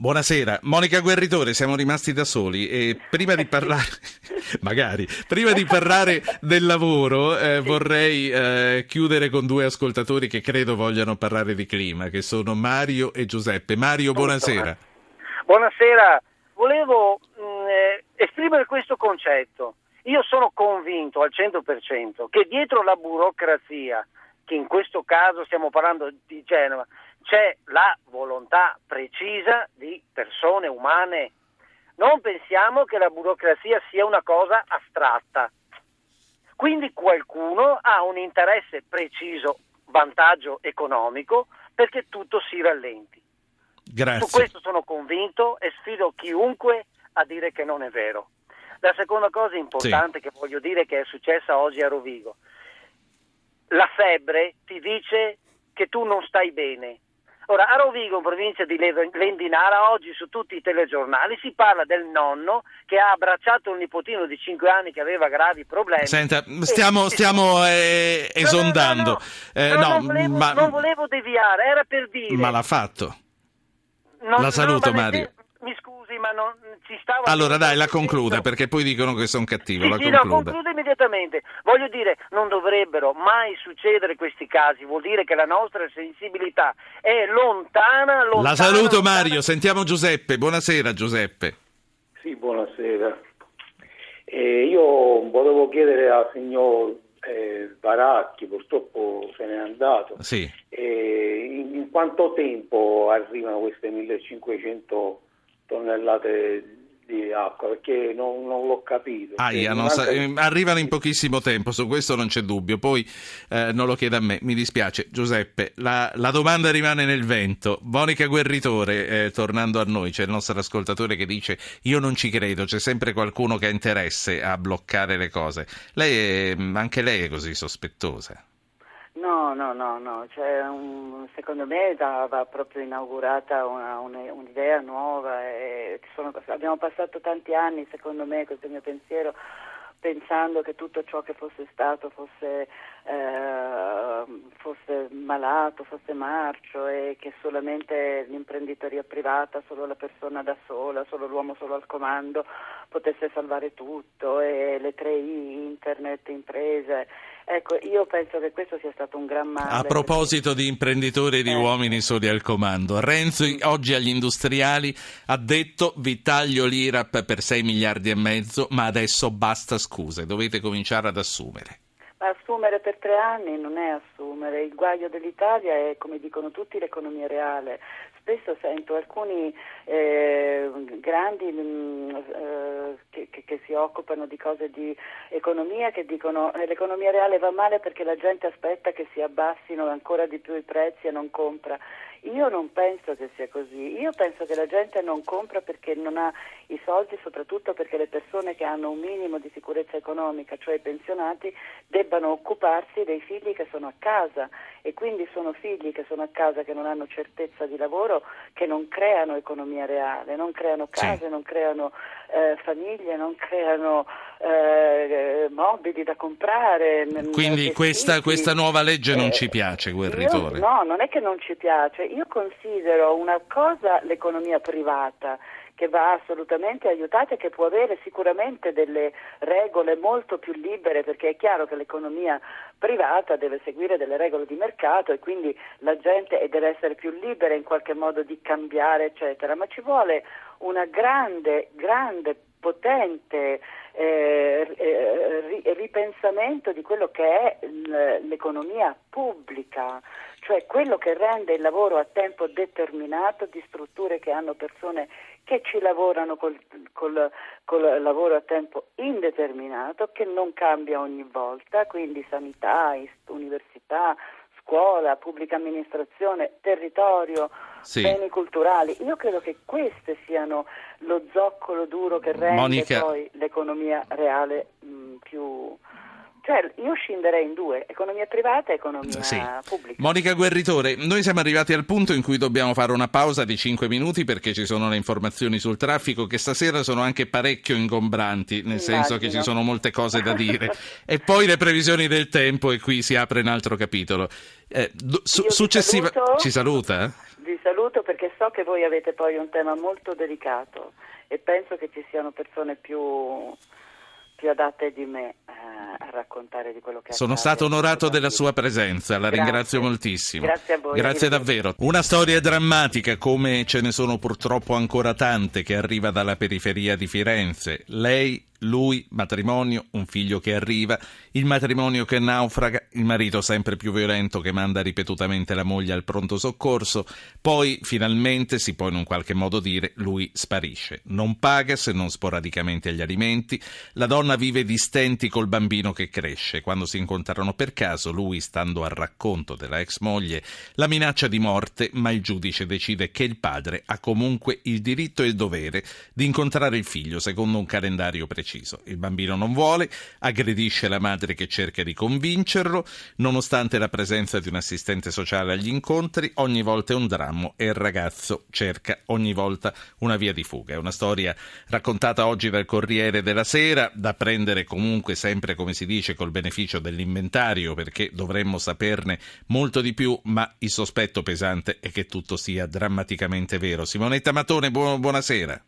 Buonasera, Monica Guerritore, siamo rimasti da soli e prima di parlare, magari, prima di parlare del lavoro eh, vorrei eh, chiudere con due ascoltatori che credo vogliano parlare di clima, che sono Mario e Giuseppe. Mario, buonasera. Buonasera, volevo mh, eh, esprimere questo concetto. Io sono convinto al 100% che dietro la burocrazia, che in questo caso stiamo parlando di Genova, c'è la volontà precisa di persone umane. Non pensiamo che la burocrazia sia una cosa astratta. Quindi qualcuno ha un interesse preciso, vantaggio economico, perché tutto si rallenti. Grazie. Su questo sono convinto e sfido chiunque a dire che non è vero. La seconda cosa importante sì. che voglio dire che è successa oggi a Rovigo. La febbre ti dice che tu non stai bene, Ora, a Rovigo, in provincia di Lendinara, oggi su tutti i telegiornali si parla del nonno che ha abbracciato un nipotino di 5 anni che aveva gravi problemi. Senta, stiamo, e... stiamo eh, esondando. No, no, no. Eh, non, volevo, ma... non, volevo, deviare, era per dire. Ma l'ha fatto. Non, la saluto, Mario mi scusi, ma non ci stava. Allora, dai, la concluda perché poi dicono che sono cattivo. Sì, la sì, concluda. no, concludo immediatamente. Voglio dire, non dovrebbero mai succedere questi casi. Vuol dire che la nostra sensibilità è lontana. lontana la saluto, lontana. Mario. Sentiamo Giuseppe. Buonasera, Giuseppe. Sì, buonasera. Eh, io volevo chiedere al signor eh, Baracchi, purtroppo se n'è andato. Sì. Eh, in, in quanto tempo arrivano queste 1500 tonnellate di acqua perché non, non l'ho capito. Aia, non sa- arrivano in pochissimo tempo, su questo non c'è dubbio. Poi eh, non lo chiede a me, mi dispiace. Giuseppe, la, la domanda rimane nel vento. Monica Guerritore, eh, tornando a noi, c'è il nostro ascoltatore che dice: Io non ci credo, c'è sempre qualcuno che ha interesse a bloccare le cose. Lei è, anche lei è così sospettosa. No, no, no, no. Cioè, un, secondo me va, va proprio inaugurata una, una, un'idea nuova. Sono, abbiamo passato tanti anni, secondo me, questo è il mio pensiero, pensando che tutto ciò che fosse stato fosse, eh, fosse malato, fosse marcio e che solamente l'imprenditoria privata, solo la persona da sola, solo l'uomo solo al comando potesse salvare tutto e le 3I, internet, imprese Ecco, io penso che questo sia stato un gran male. A proposito di imprenditori e di eh. uomini soli al comando, Renzi oggi agli industriali ha detto vi taglio l'IRAP per 6 miliardi e mezzo, ma adesso basta scuse, dovete cominciare ad assumere. Assumere per tre anni non è assumere, il guaio dell'Italia è, come dicono tutti, l'economia reale. Spesso sento alcuni eh, grandi mh, mm, eh, che, che, si occupano di cose di economia che dicono che eh, l'economia reale va male perché la gente aspetta che si abbassino ancora di più i prezzi e non compra. Io non penso che sia così, io penso che la gente non compra perché non ha i soldi, soprattutto perché le persone che hanno un minimo di sicurezza economica, cioè i pensionati, debbano occuparsi dei figli che sono a casa e quindi sono figli che sono a casa che non hanno certezza di lavoro, che non creano economia reale, non creano case, sì. non creano eh, famiglie, non creano eh, mobili da comprare. Quindi questa, questa, nuova legge non eh, ci piace, Guerritore? Io, no, non è che non ci piace, io considero una cosa l'economia privata che va assolutamente aiutata e che può avere sicuramente delle regole molto più libere perché è chiaro che l'economia privata deve seguire delle regole di mercato e quindi la gente deve essere più libera in qualche modo di cambiare eccetera, ma ci vuole una grande, grande potente eh, eh, ripensamento di quello che è l'economia pubblica, cioè quello che rende il lavoro a tempo determinato di strutture che hanno persone che ci lavorano col, col, col lavoro a tempo indeterminato, che non cambia ogni volta, quindi sanità, università, scuola, pubblica amministrazione, territorio, sì. beni culturali. Io credo che queste siano lo zoccolo duro che rende Monica... poi l'economia reale mh, più, cioè, io scenderei in due, economia privata e economia sì. pubblica. Monica Guerritore, noi siamo arrivati al punto in cui dobbiamo fare una pausa di 5 minuti perché ci sono le informazioni sul traffico che stasera sono anche parecchio ingombranti, nel Immagino. senso che ci sono molte cose da dire. e poi le previsioni del tempo e qui si apre un altro capitolo. Eh, su- successiva... Ci saluta? vi saluto perché so che voi avete poi un tema molto delicato e penso che ci siano persone più, più adatte di me eh, a raccontare di quello che Sono accade. stato onorato della sua presenza, la Grazie. ringrazio moltissimo. Grazie a voi. Grazie davvero. Una storia drammatica come ce ne sono purtroppo ancora tante che arriva dalla periferia di Firenze. Lei, lui, matrimonio, un figlio che arriva, il matrimonio che naufraga, il marito sempre più violento che manda ripetutamente la moglie al pronto soccorso, poi finalmente si può in un qualche modo dire lui sparisce. Non paga se non sporadicamente agli alimenti, la donna vive di stenti col bambino che cresce. Quando si incontrano per caso, lui, stando al racconto della ex moglie, la minaccia di morte, ma il giudice decide che il padre ha comunque il diritto e il dovere di incontrare il figlio secondo un calendario preciso. Il bambino non vuole, aggredisce la madre che cerca di convincerlo, nonostante la presenza di un assistente sociale agli incontri, ogni volta è un dramma e il ragazzo cerca ogni volta una via di fuga. È una storia raccontata oggi dal Corriere della Sera, da prendere comunque sempre, come si dice, col beneficio dell'inventario, perché dovremmo saperne molto di più, ma il sospetto pesante è che tutto sia drammaticamente vero. Simonetta Matone, buon- buonasera.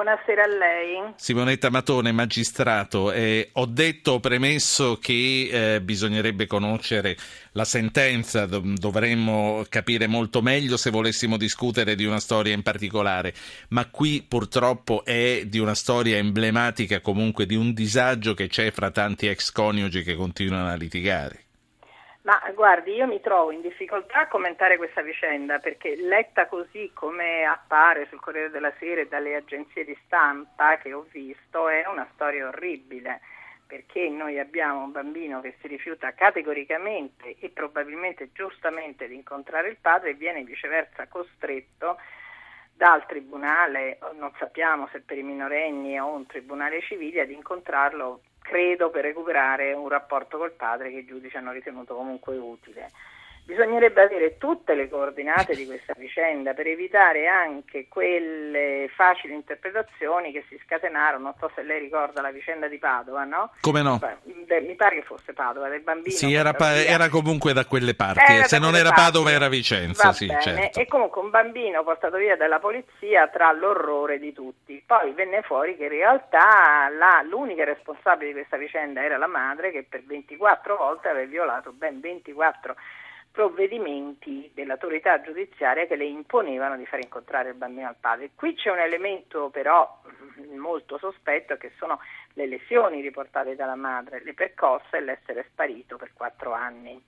Buonasera a lei. Simonetta Matone, magistrato, eh, ho detto, premesso che eh, bisognerebbe conoscere la sentenza, do- dovremmo capire molto meglio se volessimo discutere di una storia in particolare, ma qui purtroppo è di una storia emblematica comunque di un disagio che c'è fra tanti ex coniugi che continuano a litigare. Ma guardi, io mi trovo in difficoltà a commentare questa vicenda perché letta così come appare sul Corriere della Sera e dalle agenzie di stampa che ho visto è una storia orribile perché noi abbiamo un bambino che si rifiuta categoricamente e probabilmente giustamente di incontrare il padre e viene viceversa costretto dal tribunale, non sappiamo se per i minorenni o un tribunale civile, ad incontrarlo, credo, per recuperare un rapporto col padre che i giudici hanno ritenuto comunque utile. Bisognerebbe avere tutte le coordinate di questa vicenda per evitare anche quelle facili interpretazioni che si scatenarono, non so se lei ricorda la vicenda di Padova, no? Come no? Mi pare che fosse Padova, del bambino. Sì, era, pa- era comunque da quelle parti, Era se non era parti. Padova era Vicenza, sì, certo. E comunque un bambino portato via dalla polizia tra l'orrore di tutti. Poi venne fuori che in realtà la- l'unica responsabile di questa vicenda era la madre che per 24 volte aveva violato ben 24 provvedimenti dell'autorità giudiziaria che le imponevano di far incontrare il bambino al padre. Qui c'è un elemento però molto sospetto che sono le lesioni riportate dalla madre, le percosse e l'essere sparito per quattro anni.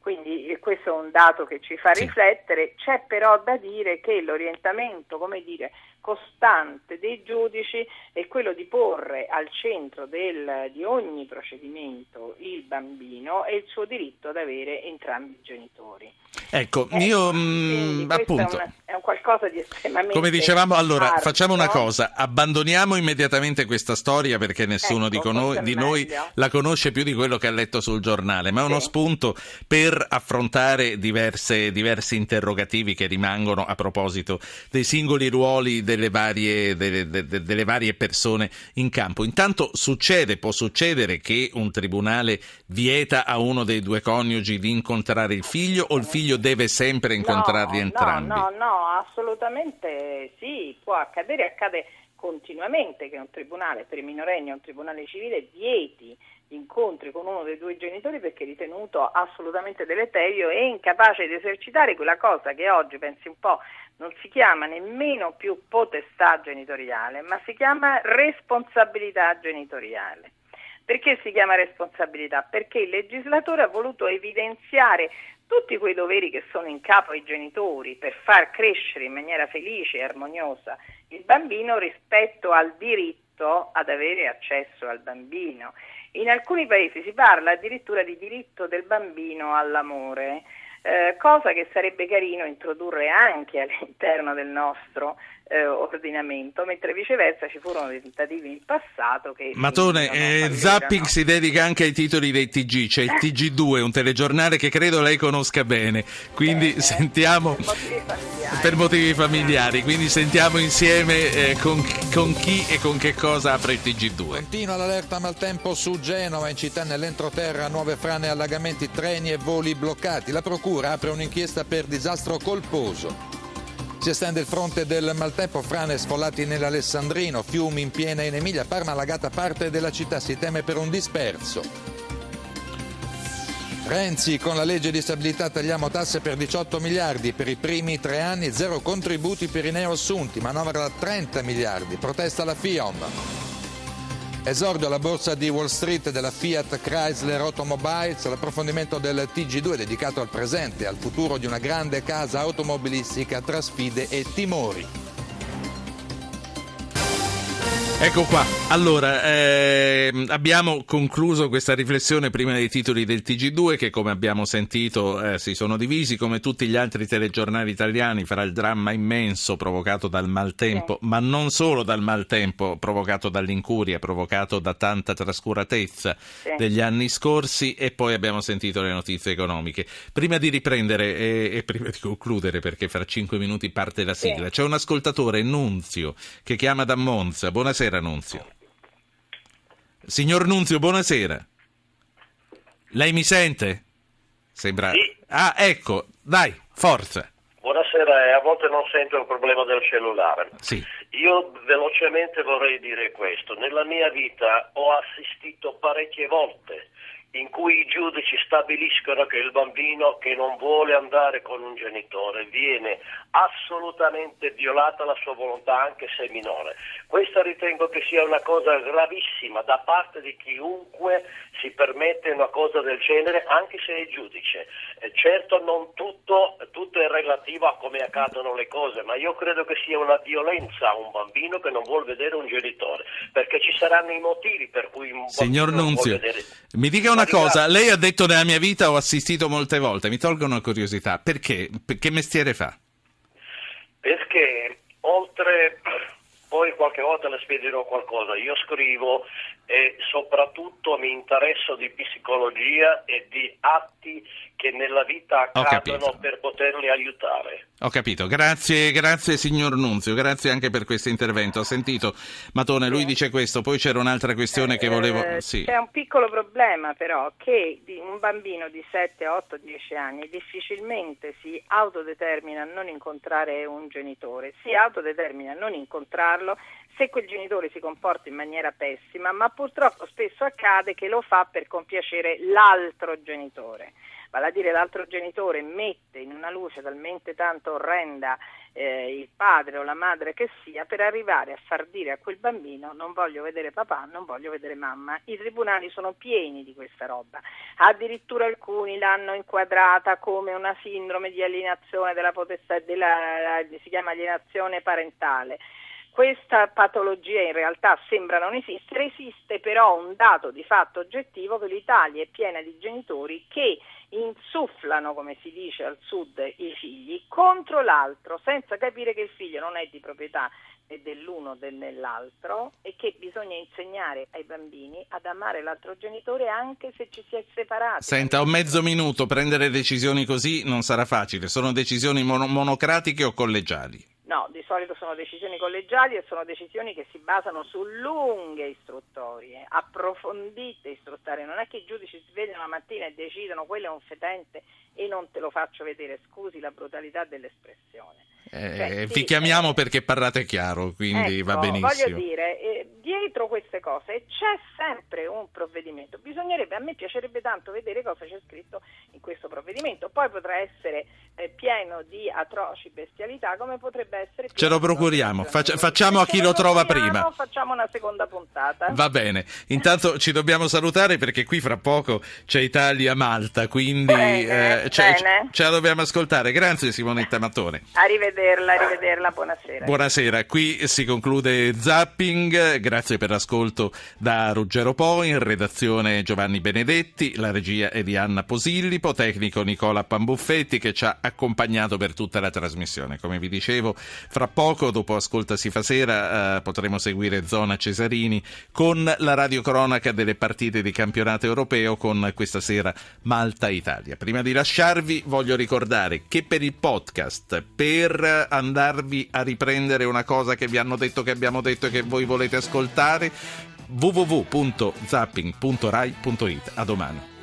Quindi eh, questo è un dato che ci fa Sì. riflettere, c'è però da dire che l'orientamento, come dire, costante dei giudici è quello di porre al centro del- di ogni procedimento il bambino e il suo diritto ad avere entrambi i genitori. Ecco, Eh, io quindi mm, appunto... è, una- è un qualcosa di estremamente Come dicevamo, allora arduo. facciamo una cosa, abbandoniamo immediatamente questa storia perché nessuno Ecco, è di noi la conosce più di quello che ha letto sul giornale, ma è uno Sì. spunto per affrontare diverse- diversi interrogativi che rimangono a proposito dei singoli ruoli delle varie, delle- de- de- delle varie persone in campo. Intanto succede, può succedere che un tribunale vieta a uno dei due coniugi di incontrare il figlio o il figlio deve sempre incontrarli no, entrambi? No, no, no, assolutamente sì, può accadere, accade continuamente che un tribunale per i minorenni o un tribunale civile vieti gli incontri con uno dei due genitori perché è ritenuto assolutamente deleterio e incapace di esercitare quella cosa che oggi, pensi un po', non si chiama nemmeno più potestà genitoriale, ma si chiama responsabilità genitoriale. Perché si chiama responsabilità? Perché il legislatore ha voluto evidenziare tutti quei doveri che sono in capo ai genitori per far crescere in maniera felice e armoniosa il bambino rispetto al diritto ad avere accesso al bambino. In alcuni paesi si parla addirittura di diritto del bambino all'amore, eh, cosa che sarebbe carino introdurre anche all'interno del nostro eh, ordinamento, mentre viceversa ci furono dei tentativi in passato che... Matone, eh. Zapping si dedica anche ai titoli dei TG, c'è il TG2, un telegiornale che credo lei conosca bene, quindi Eh, sentiamo per motivi familiari. per motivi familiari, quindi sentiamo insieme eh, con, con chi e con che cosa apre il TG2. Continua l'allerta maltempo su Genova, in città nell'entroterra, nuove frane, allagamenti, treni e voli bloccati. La procura apre un'inchiesta per disastro colposo. Si estende il fronte del maltempo, frane sfollati nell'Alessandrino, fiumi in piena in Emilia, Parma allagata parte della città, si teme per un disperso. Renzi, con la legge di stabilità tagliamo tasse per 18 miliardi, per i primi tre anni zero contributi per i neoassunti, manovra da 30 miliardi, protesta la FIOM. Esordio alla borsa di Wall Street della Fiat Chrysler Automobiles, l'approfondimento del TG2 dedicato al presente e al futuro di una grande casa automobilistica tra sfide e timori. Ecco qua, allora ehm, abbiamo concluso questa riflessione prima dei titoli del TG2 che come abbiamo sentito eh, si sono divisi come tutti gli altri telegiornali italiani fra il dramma immenso provocato dal maltempo, sì. ma non solo dal maltempo provocato dall'incuria, provocato da tanta trascuratezza sì. degli anni scorsi e poi abbiamo sentito le notizie economiche. Prima di riprendere e, e prima di concludere perché fra cinque minuti parte la sigla, sì. c'è un ascoltatore, Nunzio, che chiama da Monza. Buonasera. Buonasera Nunzio. Signor Nunzio, buonasera. Lei mi sente? Sembra... Sì. Ah, ecco, dai, forza. Buonasera, eh, a volte non sento il problema del cellulare. Sì. Io velocemente vorrei dire questo. Nella mia vita ho assistito parecchie volte in cui i giudici stabiliscono che il bambino che non vuole andare con un genitore viene assolutamente violata la sua volontà anche se minore. Questa ritengo che sia una cosa gravissima da parte di chiunque si permette una cosa del genere anche se è giudice. Eh, certo non tutto, tutto, è relativo a come accadono le cose, ma io credo che sia una violenza a un bambino che non vuole vedere un genitore, perché ci saranno i motivi per cui un Signor bambino Nunzio, non vuole vedere... mi dica una cosa, lei ha detto nella mia vita ho assistito molte volte, mi tolgo una curiosità, perché? Che mestiere fa? Perché oltre poi qualche volta le spiegherò qualcosa. Io scrivo e soprattutto mi interesso di psicologia e di atti che nella vita accadono per poterli aiutare. Ho capito, grazie, grazie signor Nunzio, grazie anche per questo intervento. Ho sentito Matone, lui dice questo, poi c'era un'altra questione che volevo... Eh, sì. C'è un piccolo problema però, che un bambino di 7, 8, 10 anni difficilmente si autodetermina a non incontrare un genitore, si autodetermina a non incontrarlo se quel genitore si comporta in maniera pessima, ma purtroppo spesso accade che lo fa per compiacere l'altro genitore. Vale a dire l'altro genitore mette in una luce talmente tanto orrenda eh, il padre o la madre che sia per arrivare a far dire a quel bambino non voglio vedere papà, non voglio vedere mamma. I tribunali sono pieni di questa roba. Addirittura alcuni l'hanno inquadrata come una sindrome di alienazione della potestà, della, si chiama alienazione parentale. Questa patologia in realtà sembra non esistere, esiste però un dato di fatto oggettivo che l'Italia è piena di genitori che insufflano, come si dice al sud, i figli contro l'altro, senza capire che il figlio non è di proprietà dell'uno o dell'altro e che bisogna insegnare ai bambini ad amare l'altro genitore anche se ci si è separati. Senta, un mezzo minuto, prendere decisioni così non sarà facile, sono decisioni mon- monocratiche o collegiali? No, di solito sono decisioni collegiali e sono decisioni che si basano su lunghe istruttorie, approfondite istruttorie. Non è che i giudici si svegliano la mattina e decidono quello è un fetente e non te lo faccio vedere, scusi la brutalità dell'espressione. Eh, cioè, vi chiamiamo perché parlate chiaro, quindi ecco, va benissimo. Voglio dire, eh, dietro queste cose c'è sempre un provvedimento. Bisognerebbe, a me piacerebbe tanto vedere cosa c'è scritto in questo provvedimento. Poi potrà essere eh, pieno di atroci bestialità, come potrebbe essere. Ce lo procuriamo, Faccia, facciamo a chi lo trova prima. Facciamo una seconda puntata. Va bene. Intanto ci dobbiamo salutare perché qui fra poco c'è Italia-Malta, quindi bene, eh, ce, ce la dobbiamo ascoltare. Grazie Simonetta Mattone. Arrivederci rivederla, rivederla, buonasera. Buonasera, qui si conclude Zapping, grazie per l'ascolto da Ruggero Poi, in redazione Giovanni Benedetti, la regia è di Anna Posillipo, tecnico Nicola Pambuffetti che ci ha accompagnato per tutta la trasmissione. Come vi dicevo, fra poco, dopo Ascolta si fa sera, eh, potremo seguire Zona Cesarini con la radiocronaca delle partite di campionato europeo con questa sera Malta-Italia. Prima di lasciarvi voglio ricordare che per il podcast, andarvi a riprendere una cosa che vi hanno detto che abbiamo detto e che voi volete ascoltare www.zapping.rai.it. A domani.